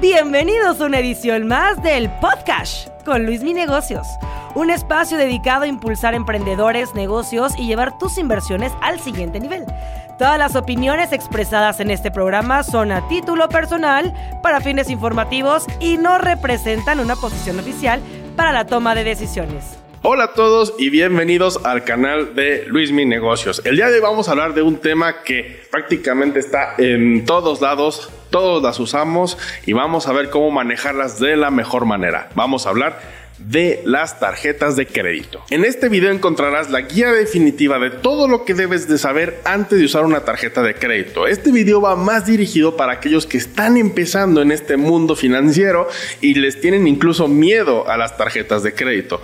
Bienvenidos a una edición más del Podcast con Luis Mi Negocios, un espacio dedicado a impulsar emprendedores, negocios y llevar tus inversiones al siguiente nivel. Todas las opiniones expresadas en este programa son a título personal, para fines informativos y no representan una posición oficial para la toma de decisiones. Hola a todos y bienvenidos al canal de Luis Mi Negocios. El día de hoy vamos a hablar de un tema que prácticamente está en todos lados, todos las usamos y vamos a ver cómo manejarlas de la mejor manera. Vamos a hablar de las tarjetas de crédito. En este video encontrarás la guía definitiva de todo lo que debes de saber antes de usar una tarjeta de crédito. Este video va más dirigido para aquellos que están empezando en este mundo financiero y les tienen incluso miedo a las tarjetas de crédito.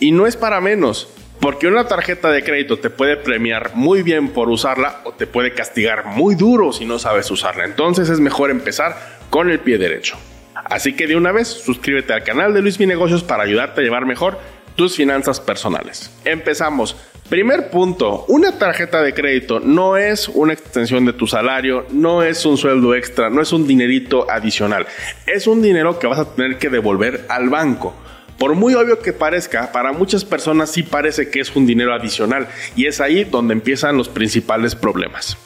Y no es para menos, porque una tarjeta de crédito te puede premiar muy bien por usarla o te puede castigar muy duro si no sabes usarla. Entonces es mejor empezar con el pie derecho. Así que de una vez suscríbete al canal de Luis Mi Negocios para ayudarte a llevar mejor tus finanzas personales. Empezamos. Primer punto, una tarjeta de crédito no es una extensión de tu salario, no es un sueldo extra, no es un dinerito adicional, es un dinero que vas a tener que devolver al banco. Por muy obvio que parezca, para muchas personas sí parece que es un dinero adicional y es ahí donde empiezan los principales problemas.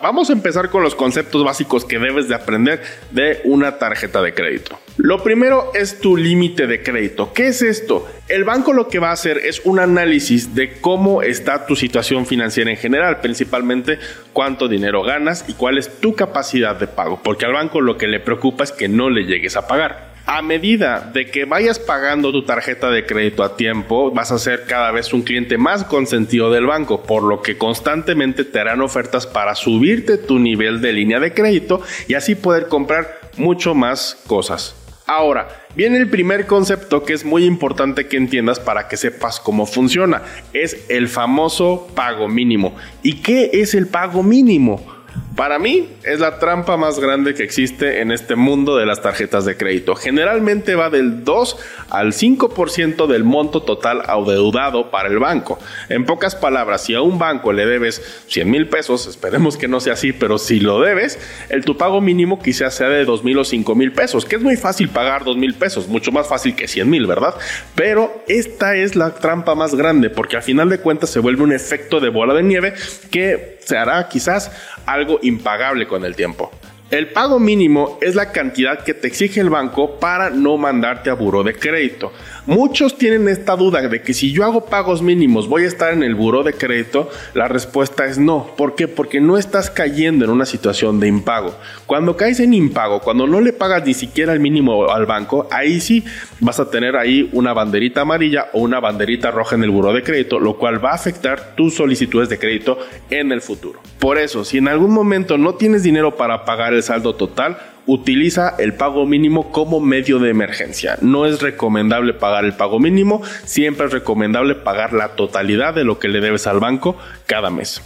Vamos a empezar con los conceptos básicos que debes de aprender de una tarjeta de crédito. Lo primero es tu límite de crédito. ¿Qué es esto? El banco lo que va a hacer es un análisis de cómo está tu situación financiera en general, principalmente cuánto dinero ganas y cuál es tu capacidad de pago, porque al banco lo que le preocupa es que no le llegues a pagar a medida de que vayas pagando tu tarjeta de crédito a tiempo, vas a ser cada vez un cliente más consentido del banco, por lo que constantemente te harán ofertas para subirte tu nivel de línea de crédito y así poder comprar mucho más cosas. Ahora, viene el primer concepto que es muy importante que entiendas para que sepas cómo funciona. Es el famoso pago mínimo. ¿Y qué es el pago mínimo? Para mí es la trampa más grande que existe en este mundo de las tarjetas de crédito. Generalmente va del 2 al 5% del monto total adeudado para el banco. En pocas palabras, si a un banco le debes 100 mil pesos, esperemos que no sea así, pero si lo debes, el tu pago mínimo quizás sea de 2 mil o 5 mil pesos, que es muy fácil pagar 2 mil pesos, mucho más fácil que 100 mil, ¿verdad? Pero esta es la trampa más grande porque al final de cuentas se vuelve un efecto de bola de nieve que se hará quizás algo impagable con el tiempo. El pago mínimo es la cantidad que te exige el banco para no mandarte a buro de crédito. Muchos tienen esta duda de que si yo hago pagos mínimos voy a estar en el buro de crédito. La respuesta es no. ¿Por qué? Porque no estás cayendo en una situación de impago. Cuando caes en impago, cuando no le pagas ni siquiera el mínimo al banco, ahí sí vas a tener ahí una banderita amarilla o una banderita roja en el buro de crédito, lo cual va a afectar tus solicitudes de crédito en el futuro. Por eso, si en algún momento no tienes dinero para pagar el saldo total, utiliza el pago mínimo como medio de emergencia. No es recomendable pagar el pago mínimo, siempre es recomendable pagar la totalidad de lo que le debes al banco cada mes.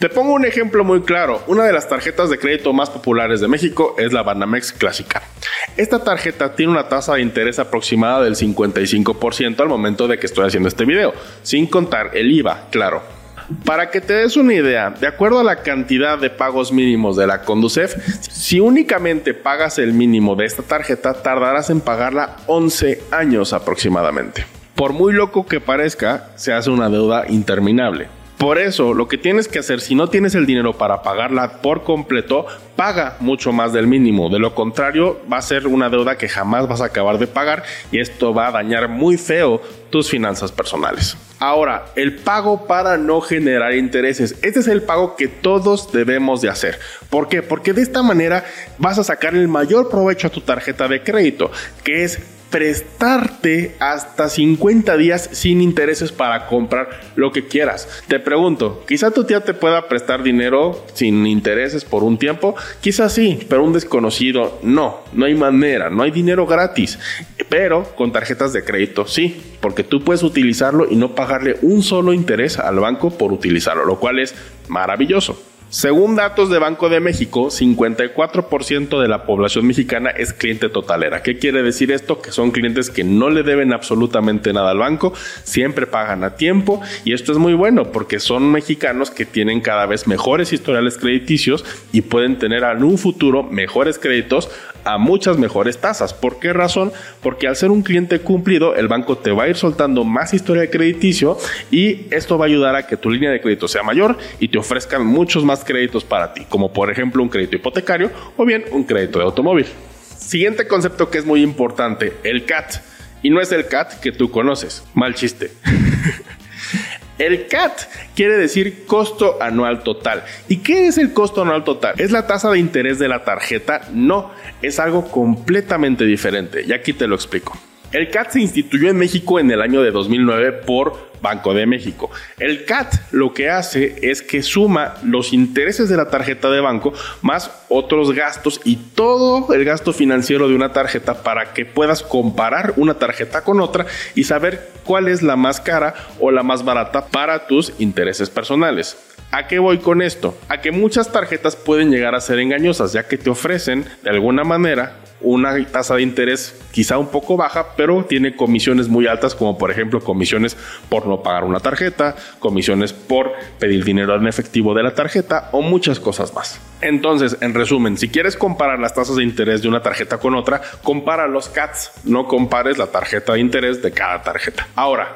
Te pongo un ejemplo muy claro. Una de las tarjetas de crédito más populares de México es la Banamex Clásica. Esta tarjeta tiene una tasa de interés aproximada del 55% al momento de que estoy haciendo este video, sin contar el IVA, claro. Para que te des una idea, de acuerdo a la cantidad de pagos mínimos de la Conducef, si únicamente pagas el mínimo de esta tarjeta, tardarás en pagarla 11 años aproximadamente. Por muy loco que parezca, se hace una deuda interminable. Por eso, lo que tienes que hacer, si no tienes el dinero para pagarla por completo, paga mucho más del mínimo. De lo contrario, va a ser una deuda que jamás vas a acabar de pagar y esto va a dañar muy feo tus finanzas personales. Ahora, el pago para no generar intereses. Este es el pago que todos debemos de hacer. ¿Por qué? Porque de esta manera vas a sacar el mayor provecho a tu tarjeta de crédito, que es prestarte hasta 50 días sin intereses para comprar lo que quieras. Te pregunto, quizá tu tía te pueda prestar dinero sin intereses por un tiempo, quizás sí, pero un desconocido no, no hay manera, no hay dinero gratis, pero con tarjetas de crédito sí, porque tú puedes utilizarlo y no pagarle un solo interés al banco por utilizarlo, lo cual es maravilloso. Según datos de Banco de México, 54% de la población mexicana es cliente totalera. ¿Qué quiere decir esto? Que son clientes que no le deben absolutamente nada al banco, siempre pagan a tiempo y esto es muy bueno porque son mexicanos que tienen cada vez mejores historiales crediticios y pueden tener en un futuro mejores créditos a muchas mejores tasas. ¿Por qué razón? Porque al ser un cliente cumplido, el banco te va a ir soltando más historia de crediticio y esto va a ayudar a que tu línea de crédito sea mayor y te ofrezcan muchos más créditos para ti, como por ejemplo un crédito hipotecario o bien un crédito de automóvil. Siguiente concepto que es muy importante, el CAT. Y no es el CAT que tú conoces. Mal chiste. El CAT quiere decir costo anual total. ¿Y qué es el costo anual total? ¿Es la tasa de interés de la tarjeta? No, es algo completamente diferente. Y aquí te lo explico. El CAT se instituyó en México en el año de 2009 por Banco de México. El CAT lo que hace es que suma los intereses de la tarjeta de banco más otros gastos y todo el gasto financiero de una tarjeta para que puedas comparar una tarjeta con otra y saber cuál es la más cara o la más barata para tus intereses personales. ¿A qué voy con esto? A que muchas tarjetas pueden llegar a ser engañosas, ya que te ofrecen de alguna manera una tasa de interés quizá un poco baja, pero tiene comisiones muy altas, como por ejemplo comisiones por no pagar una tarjeta, comisiones por pedir dinero en efectivo de la tarjeta o muchas cosas más. Entonces, en resumen, si quieres comparar las tasas de interés de una tarjeta con otra, compara los CATs, no compares la tarjeta de interés de cada tarjeta. Ahora,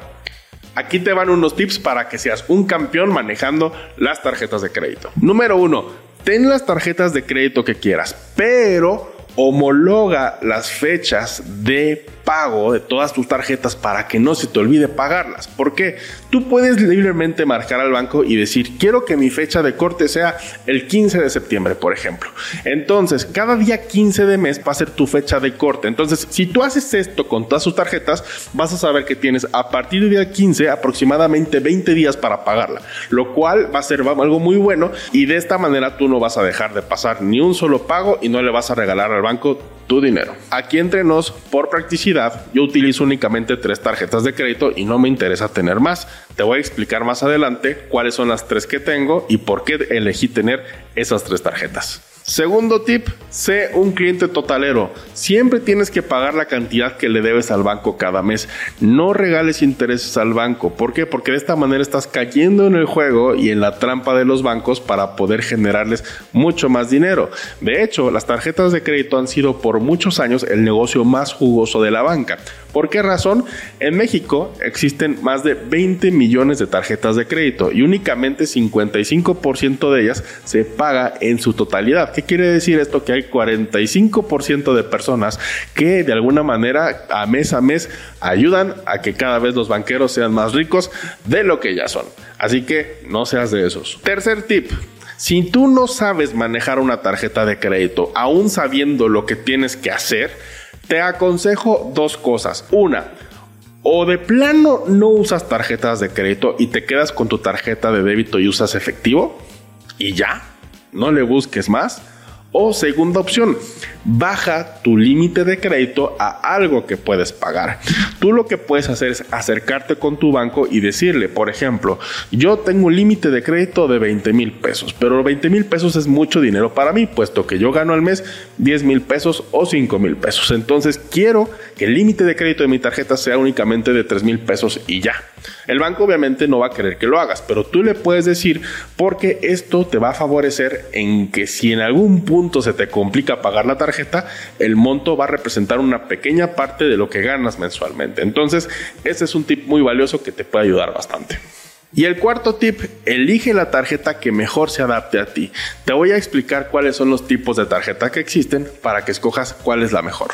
Aquí te van unos tips para que seas un campeón manejando las tarjetas de crédito. Número uno, ten las tarjetas de crédito que quieras, pero homologa las fechas de pago de todas tus tarjetas para que no se te olvide pagarlas. Porque tú puedes libremente marcar al banco y decir, quiero que mi fecha de corte sea el 15 de septiembre, por ejemplo. Entonces, cada día 15 de mes va a ser tu fecha de corte. Entonces, si tú haces esto con todas tus tarjetas, vas a saber que tienes a partir del día 15 aproximadamente 20 días para pagarla, lo cual va a ser algo muy bueno y de esta manera tú no vas a dejar de pasar ni un solo pago y no le vas a regalar al banco tu dinero. Aquí entre nos, por practicidad, yo utilizo únicamente tres tarjetas de crédito y no me interesa tener más. Te voy a explicar más adelante cuáles son las tres que tengo y por qué elegí tener esas tres tarjetas. Segundo tip, sé un cliente totalero. Siempre tienes que pagar la cantidad que le debes al banco cada mes. No regales intereses al banco. ¿Por qué? Porque de esta manera estás cayendo en el juego y en la trampa de los bancos para poder generarles mucho más dinero. De hecho, las tarjetas de crédito han sido por muchos años el negocio más jugoso de la banca. ¿Por qué razón? En México existen más de 20 millones de tarjetas de crédito y únicamente 55% de ellas se paga en su totalidad. ¿Qué quiere decir esto? Que hay 45% de personas que de alguna manera a mes a mes ayudan a que cada vez los banqueros sean más ricos de lo que ya son. Así que no seas de esos. Tercer tip. Si tú no sabes manejar una tarjeta de crédito, aún sabiendo lo que tienes que hacer, te aconsejo dos cosas. Una, o de plano no usas tarjetas de crédito y te quedas con tu tarjeta de débito y usas efectivo y ya, no le busques más. O segunda opción, baja tu límite de crédito a algo que puedes pagar. Tú lo que puedes hacer es acercarte con tu banco y decirle, por ejemplo, yo tengo un límite de crédito de 20 mil pesos, pero 20 mil pesos es mucho dinero para mí, puesto que yo gano al mes 10 mil pesos o 5 mil pesos. Entonces quiero que el límite de crédito de mi tarjeta sea únicamente de 3 mil pesos y ya. El banco obviamente no va a querer que lo hagas, pero tú le puedes decir porque esto te va a favorecer en que si en algún punto se te complica pagar la tarjeta, el monto va a representar una pequeña parte de lo que ganas mensualmente. Entonces, este es un tip muy valioso que te puede ayudar bastante. Y el cuarto tip, elige la tarjeta que mejor se adapte a ti. Te voy a explicar cuáles son los tipos de tarjeta que existen para que escojas cuál es la mejor.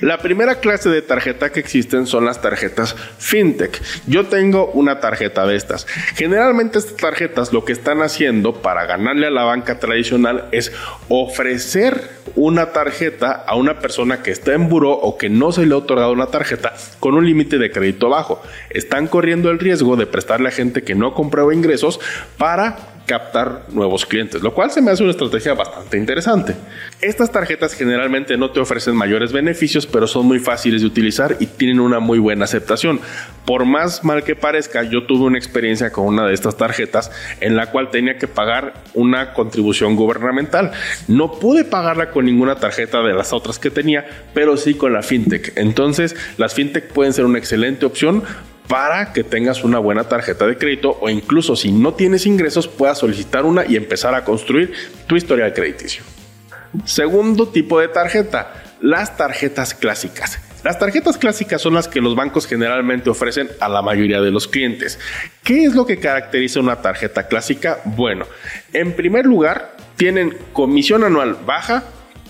La primera clase de tarjeta que existen son las tarjetas fintech. Yo tengo una tarjeta de estas. Generalmente estas tarjetas lo que están haciendo para ganarle a la banca tradicional es ofrecer una tarjeta a una persona que está en buró o que no se le ha otorgado una tarjeta con un límite de crédito bajo. Están corriendo el riesgo de prestarle a gente que no comprueba ingresos para captar nuevos clientes, lo cual se me hace una estrategia bastante interesante. Estas tarjetas generalmente no te ofrecen mayores beneficios, pero son muy fáciles de utilizar y tienen una muy buena aceptación. Por más mal que parezca, yo tuve una experiencia con una de estas tarjetas en la cual tenía que pagar una contribución gubernamental. No pude pagarla con ninguna tarjeta de las otras que tenía, pero sí con la fintech. Entonces, las fintech pueden ser una excelente opción para que tengas una buena tarjeta de crédito o incluso si no tienes ingresos puedas solicitar una y empezar a construir tu historial crediticio. Segundo tipo de tarjeta, las tarjetas clásicas. Las tarjetas clásicas son las que los bancos generalmente ofrecen a la mayoría de los clientes. ¿Qué es lo que caracteriza una tarjeta clásica? Bueno, en primer lugar, tienen comisión anual baja,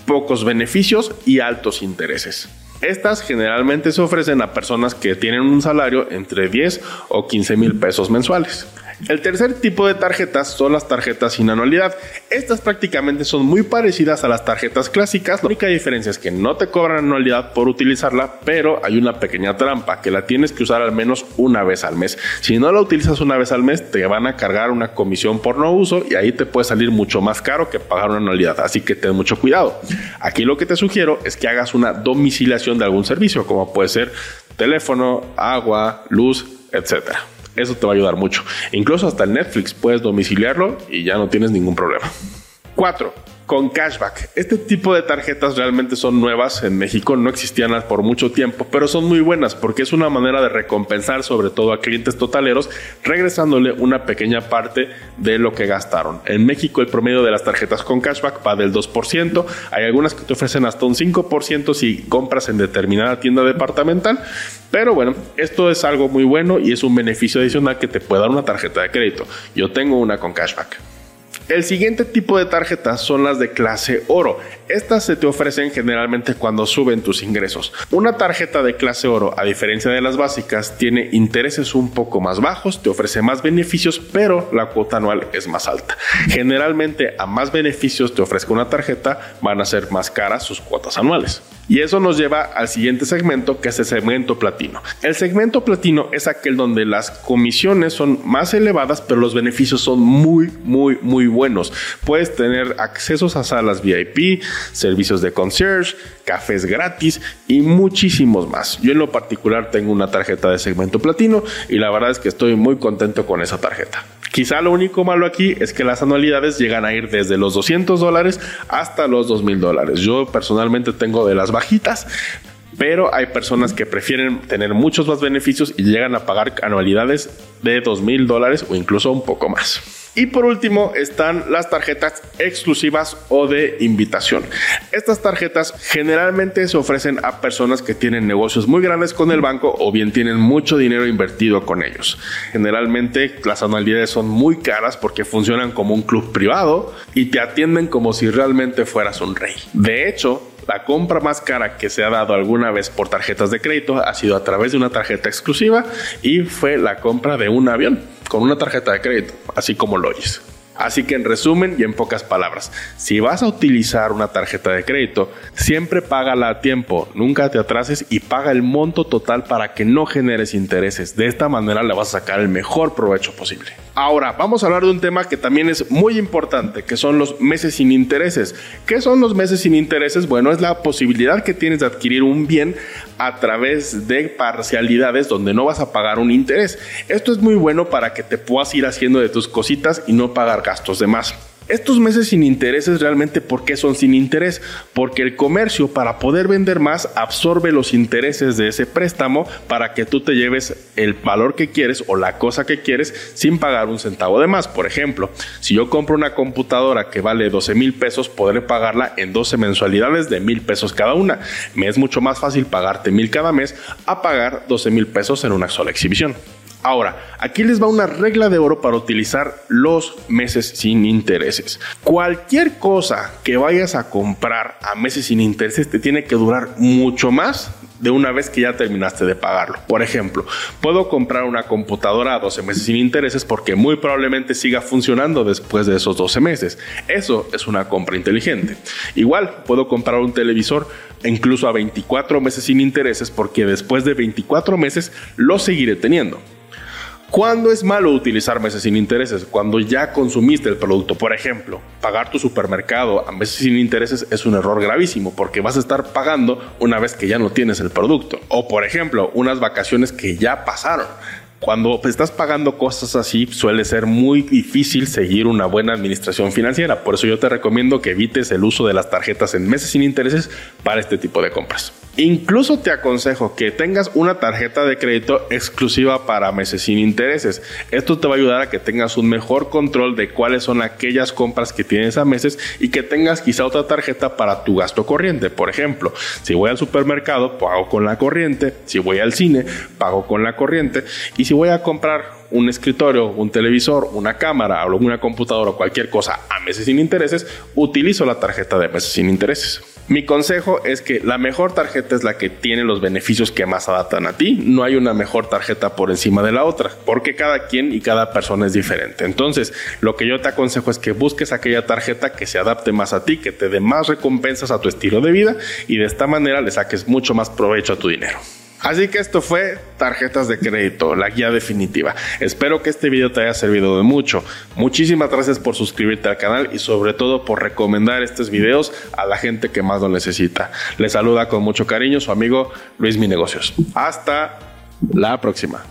pocos beneficios y altos intereses. Estas generalmente se ofrecen a personas que tienen un salario entre 10 o 15 mil pesos mensuales. El tercer tipo de tarjetas son las tarjetas sin anualidad. Estas prácticamente son muy parecidas a las tarjetas clásicas. La única diferencia es que no te cobran anualidad por utilizarla, pero hay una pequeña trampa que la tienes que usar al menos una vez al mes. Si no la utilizas una vez al mes, te van a cargar una comisión por no uso y ahí te puede salir mucho más caro que pagar una anualidad. Así que ten mucho cuidado. Aquí lo que te sugiero es que hagas una domiciliación de algún servicio, como puede ser teléfono, agua, luz, etcétera. Eso te va a ayudar mucho. Incluso hasta Netflix puedes domiciliarlo y ya no tienes ningún problema. 4 con cashback. Este tipo de tarjetas realmente son nuevas en México, no existían por mucho tiempo, pero son muy buenas porque es una manera de recompensar sobre todo a clientes totaleros regresándole una pequeña parte de lo que gastaron. En México el promedio de las tarjetas con cashback va del 2%, hay algunas que te ofrecen hasta un 5% si compras en determinada tienda departamental, pero bueno, esto es algo muy bueno y es un beneficio adicional que te puede dar una tarjeta de crédito. Yo tengo una con cashback. El siguiente tipo de tarjetas son las de clase oro. Estas se te ofrecen generalmente cuando suben tus ingresos. Una tarjeta de clase oro, a diferencia de las básicas, tiene intereses un poco más bajos, te ofrece más beneficios, pero la cuota anual es más alta. Generalmente, a más beneficios te ofrezca una tarjeta, van a ser más caras sus cuotas anuales. Y eso nos lleva al siguiente segmento, que es el segmento platino. El segmento platino es aquel donde las comisiones son más elevadas, pero los beneficios son muy, muy, muy buenos. Puedes tener accesos a salas VIP, servicios de concierge, cafés gratis y muchísimos más. Yo en lo particular tengo una tarjeta de segmento platino y la verdad es que estoy muy contento con esa tarjeta. Quizá lo único malo aquí es que las anualidades llegan a ir desde los 200 dólares hasta los 2000 dólares. Yo personalmente tengo de las bajitas, pero hay personas que prefieren tener muchos más beneficios y llegan a pagar anualidades de 2000 dólares o incluso un poco más. Y por último están las tarjetas exclusivas o de invitación. Estas tarjetas generalmente se ofrecen a personas que tienen negocios muy grandes con el banco o bien tienen mucho dinero invertido con ellos. Generalmente las anualidades son muy caras porque funcionan como un club privado y te atienden como si realmente fueras un rey. De hecho, la compra más cara que se ha dado alguna vez por tarjetas de crédito ha sido a través de una tarjeta exclusiva y fue la compra de un avión con una tarjeta de crédito, así como lo oyes. Así que en resumen y en pocas palabras, si vas a utilizar una tarjeta de crédito, siempre págala a tiempo, nunca te atrases y paga el monto total para que no generes intereses. De esta manera le vas a sacar el mejor provecho posible. Ahora, vamos a hablar de un tema que también es muy importante, que son los meses sin intereses. ¿Qué son los meses sin intereses? Bueno, es la posibilidad que tienes de adquirir un bien a través de parcialidades donde no vas a pagar un interés. Esto es muy bueno para que te puedas ir haciendo de tus cositas y no pagar gastos de más. Estos meses sin intereses realmente ¿por qué son sin interés? Porque el comercio para poder vender más absorbe los intereses de ese préstamo para que tú te lleves el valor que quieres o la cosa que quieres sin pagar un centavo de más. Por ejemplo, si yo compro una computadora que vale 12 mil pesos, podré pagarla en 12 mensualidades de mil pesos cada una. Me es mucho más fácil pagarte mil cada mes a pagar 12 mil pesos en una sola exhibición. Ahora, aquí les va una regla de oro para utilizar los meses sin intereses. Cualquier cosa que vayas a comprar a meses sin intereses te tiene que durar mucho más de una vez que ya terminaste de pagarlo. Por ejemplo, puedo comprar una computadora a 12 meses sin intereses porque muy probablemente siga funcionando después de esos 12 meses. Eso es una compra inteligente. Igual, puedo comprar un televisor incluso a 24 meses sin intereses porque después de 24 meses lo seguiré teniendo. ¿Cuándo es malo utilizar meses sin intereses? Cuando ya consumiste el producto. Por ejemplo, pagar tu supermercado a meses sin intereses es un error gravísimo porque vas a estar pagando una vez que ya no tienes el producto. O por ejemplo, unas vacaciones que ya pasaron. Cuando estás pagando cosas así, suele ser muy difícil seguir una buena administración financiera. Por eso yo te recomiendo que evites el uso de las tarjetas en meses sin intereses para este tipo de compras. Incluso te aconsejo que tengas una tarjeta de crédito exclusiva para meses sin intereses. Esto te va a ayudar a que tengas un mejor control de cuáles son aquellas compras que tienes a meses y que tengas quizá otra tarjeta para tu gasto corriente. Por ejemplo, si voy al supermercado, pago con la corriente. Si voy al cine, pago con la corriente. Y voy a comprar un escritorio, un televisor, una cámara o una computadora o cualquier cosa a meses sin intereses, utilizo la tarjeta de meses sin intereses. Mi consejo es que la mejor tarjeta es la que tiene los beneficios que más adaptan a ti. No hay una mejor tarjeta por encima de la otra, porque cada quien y cada persona es diferente. Entonces, lo que yo te aconsejo es que busques aquella tarjeta que se adapte más a ti, que te dé más recompensas a tu estilo de vida y de esta manera le saques mucho más provecho a tu dinero. Así que esto fue tarjetas de crédito, la guía definitiva. Espero que este video te haya servido de mucho. Muchísimas gracias por suscribirte al canal y sobre todo por recomendar estos videos a la gente que más lo necesita. Les saluda con mucho cariño su amigo Luis Mi Negocios. Hasta la próxima.